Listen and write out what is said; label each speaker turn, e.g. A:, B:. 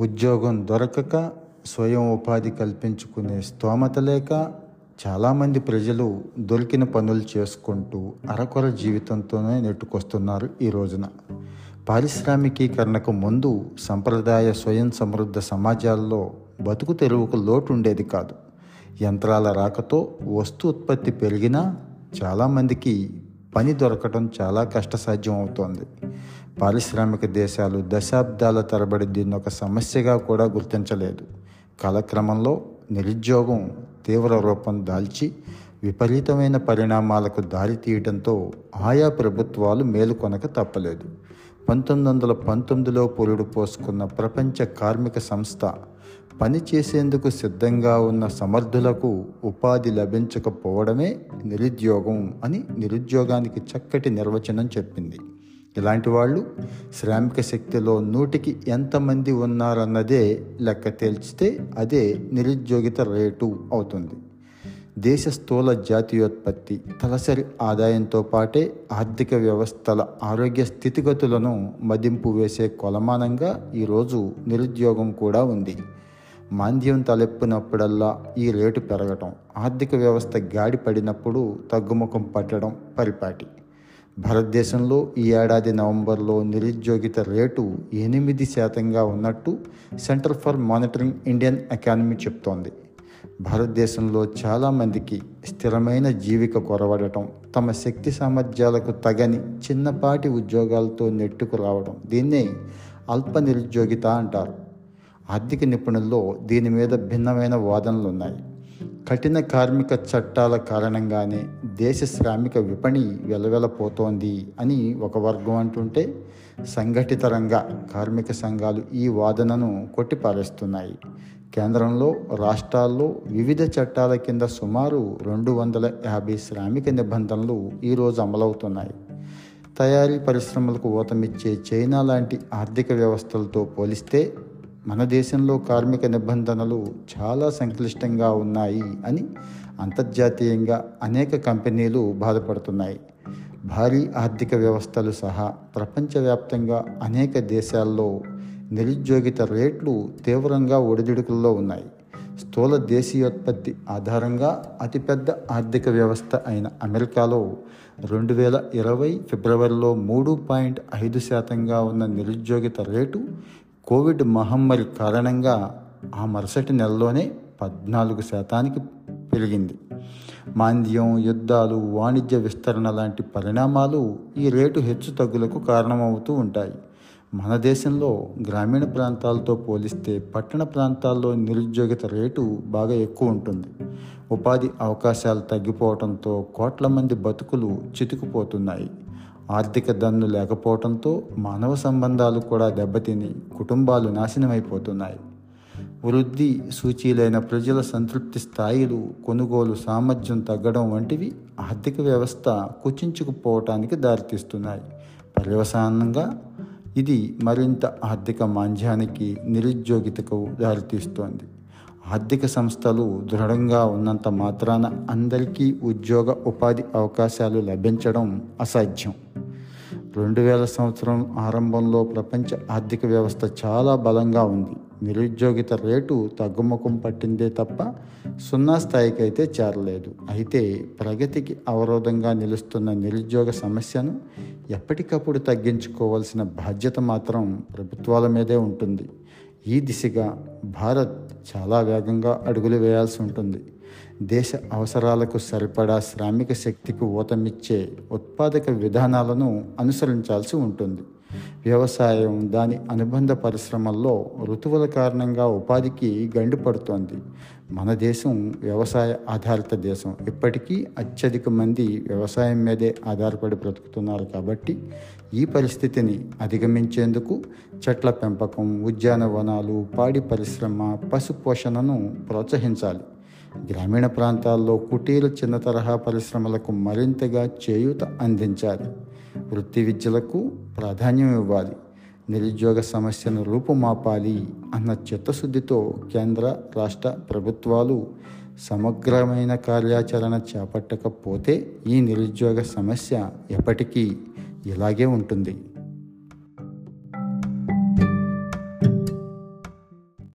A: ఉద్యోగం దొరకక స్వయం ఉపాధి కల్పించుకునే స్తోమత లేక చాలామంది ప్రజలు దొరికిన పనులు చేసుకుంటూ అరకొర జీవితంతోనే నెట్టుకొస్తున్నారు ఈ రోజున. పారిశ్రామికీకరణకు ముందు సంప్రదాయ స్వయం సమృద్ధ సమాజాల్లో బతుకు తెరువుకు లోటు ఉండేది కాదు. యంత్రాల రాకతో వస్తు ఉత్పత్తి పెరిగినా చాలామందికి పని దొరకడం చాలా కష్టసాధ్యం అవుతోంది పారిశ్రామిక దేశాలు దశాబ్దాల తరబడి దీన్ని ఒక సమస్యగా కూడా గుర్తించలేదు. కాలక్రమంలో నిరుద్యోగం తీవ్ర రూపం దాల్చి విపరీతమైన పరిణామాలకు దారితీయడంతో ఆయా ప్రభుత్వాలు మేలుకొనక తప్పలేదు. పంతొమ్మిది వందల పంతొమ్మిదిలో పురుడు పోసుకున్న ప్రపంచ కార్మిక సంస్థ పనిచేసేందుకు సిద్ధంగా ఉన్న సమర్థులకు ఉపాధి లభించకపోవడమే నిరుద్యోగం అని నిరుద్యోగానికి చక్కటి నిర్వచనం చెప్పింది. ఇలాంటి వాళ్ళు శ్రామిక శక్తిలో నూటికి ఎంతమంది ఉన్నారన్నదే లెక్క తేల్చితే అదే నిరుద్యోగిత రేటు అవుతుంది. దేశ స్థూల జాతీయోత్పత్తి తలసరి ఆదాయంతో పాటే ఆర్థిక వ్యవస్థల ఆరోగ్య స్థితిగతులను మదింపు వేసే కొలమానంగా ఈరోజు నిరుద్యోగం కూడా ఉంది. మాంద్యం తలెప్పినప్పుడల్లా ఈ రేటు పెరగటం ఆర్థిక వ్యవస్థ గాడి పడినప్పుడు తగ్గుముఖం పట్టడం పరిపాటి. భారతదేశంలో ఈ ఏడాది నవంబర్లో నిరుద్యోగిత రేటు ఎనిమిది శాతంగా ఉన్నట్టు centre for monitoring Indian academy చెప్తోంది. భారతదేశంలో చాలామందికి స్థిరమైన జీవిక కొరవడటం తమ శక్తి సామర్థ్యాలకు తగని చిన్నపాటి ఉద్యోగాలతో నెట్టుకు రావడం దీన్నే అల్ప నిరుద్యోగిత అంటారు. ఆర్థిక నిపుణుల్లో దీని మీద భిన్నమైన వాదనలు ఉన్నాయి కఠిన కార్మిక చట్టాల కారణంగానే దేశ శ్రామిక విపణి వెలవెలపోతోంది అని ఒక వర్గం అంటుంటే సంఘటిత రంగ కార్మిక సంఘాలు ఈ వాదనను కొట్టిపారేస్తున్నాయి. కేంద్రంలో రాష్ట్రాల్లో వివిధ చట్టాల కింద సుమారు రెండు వందల యాభై శ్రామిక నిబంధనలు ఈరోజు అమలవుతున్నాయి. తయారీ పరిశ్రమలకు ఊతమిచ్చే చైనా లాంటి ఆర్థిక వ్యవస్థలతో పోలిస్తే మన దేశంలో కార్మిక నిబంధనలు చాలా సంక్లిష్టంగా ఉన్నాయి అని అంతర్జాతీయంగా అనేక కంపెనీలు బాధపడుతున్నాయి. భారీ ఆర్థిక వ్యవస్థలు సహా ప్రపంచవ్యాప్తంగా అనేక దేశాల్లో నిరుద్యోగిత రేట్లు తీవ్రంగా ఒడిదుడుకుల్లో ఉన్నాయి. స్థూల దేశీయోత్పత్తి ఆధారంగా అతిపెద్ద ఆర్థిక వ్యవస్థ అయిన అమెరికాలో రెండు వేల ఇరవై ఫిబ్రవరిలో మూడు పాయింట్ ఐదు శాతంగా ఉన్న నిరుద్యోగిత రేటు కోవిడ్ మహమ్మారి కారణంగా ఆ మరుసటి నెలలోనే పద్నాలుగు శాతానికి పెరిగింది. మాంద్యం యుద్ధాలు వాణిజ్య విస్తరణ లాంటి పరిణామాలు ఈ రేటు హెచ్చు తగ్గులకు కారణమవుతూ ఉంటాయి. మన దేశంలో గ్రామీణ ప్రాంతాలతో పోలిస్తే పట్టణ ప్రాంతాల్లో నిరుద్యోగిత రేటు బాగా ఎక్కువ ఉంటుంది. ఉపాధి అవకాశాలు తగ్గిపోవడంతో కోట్ల మంది బతుకులు చితుకుపోతున్నాయి. ఆర్థిక దన్ను లేకపోవడంతో మానవ సంబంధాలు కూడా దెబ్బతిని కుటుంబాలు నాశనమైపోతున్నాయి. వృద్ధి సూచీలైన ప్రజల సంతృప్తి స్థాయిలు కొనుగోలు సామర్థ్యం తగ్గడం వంటివి ఆర్థిక వ్యవస్థ కుచించుకుపోవటానికి దారితీస్తున్నాయి. పర్యవసానంగా ఇది మరింత ఆర్థిక మాంద్యానికి నిరుద్యోగితకు దారితీస్తోంది. ఆర్థిక సంస్థలు దృఢంగా ఉన్నంత మాత్రాన అందరికీ ఉద్యోగ ఉపాధి అవకాశాలు లభించడం అసాధ్యం. రెండు వేల సంవత్సరం ఆరంభంలో ప్రపంచ ఆర్థిక వ్యవస్థ చాలా బలంగా ఉంది. నిరుద్యోగిత రేటు తగ్గుముఖం పట్టిందే తప్ప సున్నా స్థాయికి అయితే చేరలేదు. అయితే ప్రగతికి అవరోధంగా నిలుస్తున్న నిరుద్యోగ సమస్యను ఎప్పటికప్పుడు తగ్గించుకోవాల్సిన బాధ్యత మాత్రం ప్రభుత్వాల మీదే ఉంటుంది. ఈ దిశగా భారత్ చాలా వేగంగా అడుగులు వేయాల్సి ఉంటుంది. దేశ అవసరాలకు సరిపడా శ్రామిక శక్తికి ఊతమిచ్చే ఉత్పాదక విధానాలను అనుసరించాల్సి ఉంటుంది. వ్యవసాయం దాని అనుబంధ పరిశ్రమల్లో ఋతువుల కారణంగా ఉపాధికి గండిపడుతోంది మన దేశం వ్యవసాయ ఆధారిత దేశం. ఇప్పటికీ అత్యధిక మంది వ్యవసాయం మీదే ఆధారపడి బ్రతుకుతున్నారు కాబట్టి ఈ పరిస్థితిని అధిగమించేందుకు చెట్ల పెంపకం ఉద్యానవనాలు పాడి పరిశ్రమ పశు పోషణను ప్రోత్సహించాలి. గ్రామీణ ప్రాంతాల్లో కుటీర చిన్న తరహా పరిశ్రమలకు మరింతగా చేయూత అందించాలి. వృత్తి విద్యలకు ప్రాధాన్యం ఇవ్వాలి. నిరుద్యోగ సమస్యను రూపుమాపాలి అన్న చిత్తశుద్ధితో కేంద్ర రాష్ట్ర ప్రభుత్వాలు సమగ్రమైన కార్యాచరణ చేపట్టకపోతే ఈ నిరుద్యోగ సమస్య ఎప్పటికీ ఇలాగే ఉంటుంది.